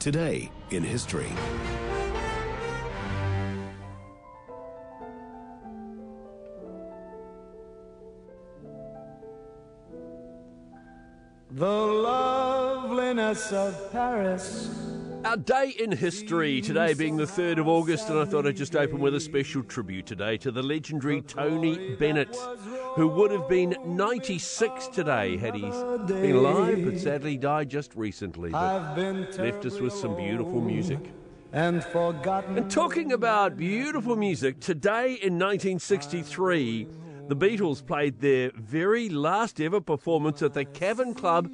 Today in history. The loveliness of Paris. Our day in history today being the 3rd of August, and I thought I'd just open with a special tribute today to the legendary Tony Bennett, who would have been 96 today had he been alive, but sadly died just recently. But left us with some beautiful music. And forgotten. And talking about beautiful music, today in 1963, the Beatles played their very last ever performance at the Cavern Club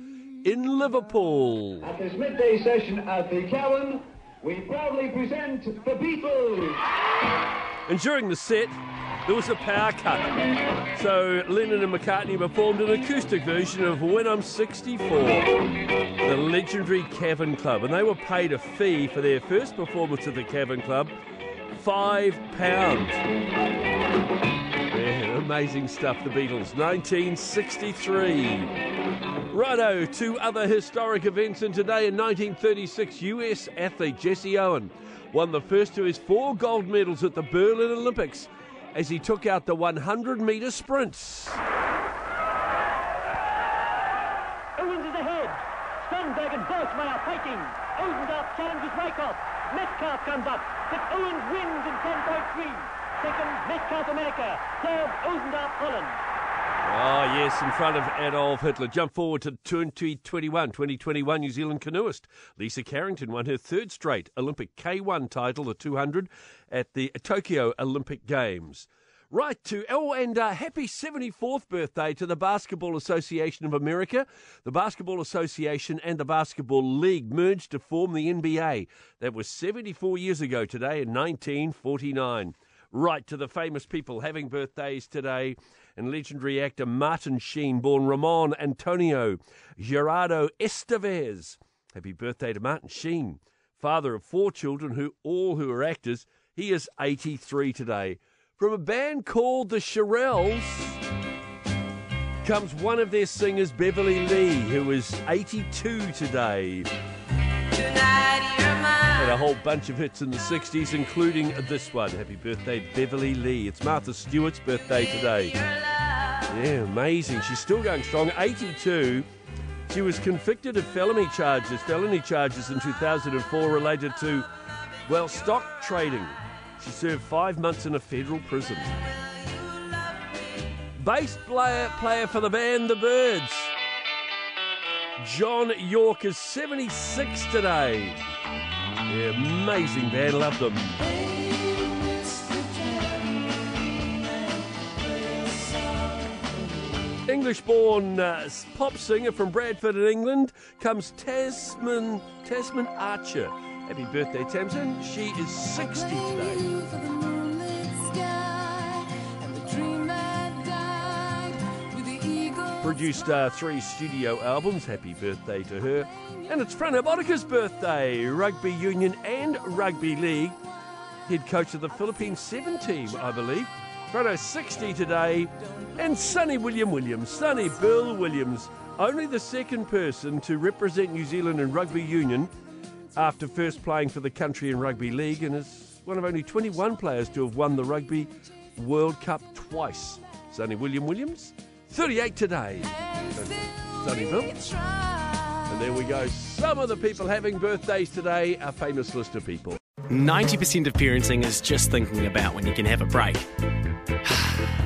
in Liverpool. At this midday session at the Cavern, we proudly present the Beatles. And during the set, there was a power cut. So Lennon and McCartney performed an acoustic version of When I'm 64, the legendary Cavern Club. And they were paid a fee for their first performance at the Cavern Club, five pounds. Amazing stuff, the Beatles. 1963. Righto, two other historic events in today. In 1936, US athlete Jesse Owen won the first of his four gold medals at the Berlin Olympics as he took out the 100 metre sprints. Owens is ahead. Strandberg and Borsma are fighting. Osendarp challenges Wykoff. Metcalfe comes up, but Owens wins in 10.3. Second, Metcalfe America. Third, Osendarp Holland. Oh, yes, in front of Adolf Hitler. Jump forward to 2021. 2021 New Zealand canoeist Lisa Carrington won her third straight Olympic K1 title, the 200, at the Tokyo Olympic Games. Right to, oh, and uh, happy 74th birthday to the Basketball Association of America. The Basketball Association and the Basketball League merged to form the NBA. That was 74 years ago today in 1949. Right to the famous people having birthdays today and legendary actor Martin Sheen, born Ramon Antonio Gerardo Estevez. Happy birthday to Martin Sheen, father of four children who all who are actors. He is 83 today. From a band called the Shirelles comes one of their singers, Beverly Lee, who is 82 today. Had a whole bunch of hits in the 60s, including this one. Happy birthday, Beverly Lee. It's Martha Stewart's birthday today. Yeah, amazing. She's still going strong. 82. She was convicted of felony charges, felony charges in 2004 related to, well, stock trading. She served five months in a federal prison. Bass player, player for the band The Byrds. John York is 76 today. Yeah, amazing band, love them. English born uh, pop singer from Bradford in England comes Tasmin, Tasmin Archer. Happy birthday, Tamsin. She is 60 today. Produced uh, three studio albums. Happy birthday to her. And it's Frano Botica's birthday. Rugby Union and Rugby League. Head coach of the Philippines 7 team, I believe. Frano 60 today. And Sonny William Williams. Sonny Bill Williams. Only the second person to represent New Zealand in Rugby Union after first playing for the country in Rugby League and is one of only 21 players to have won the Rugby World Cup twice. Sonny William Williams, 38 today. Sonny Bill. And there we go. Some of the people having birthdays today, a famous list of people. 90% of parenting is just thinking about when you can have a break.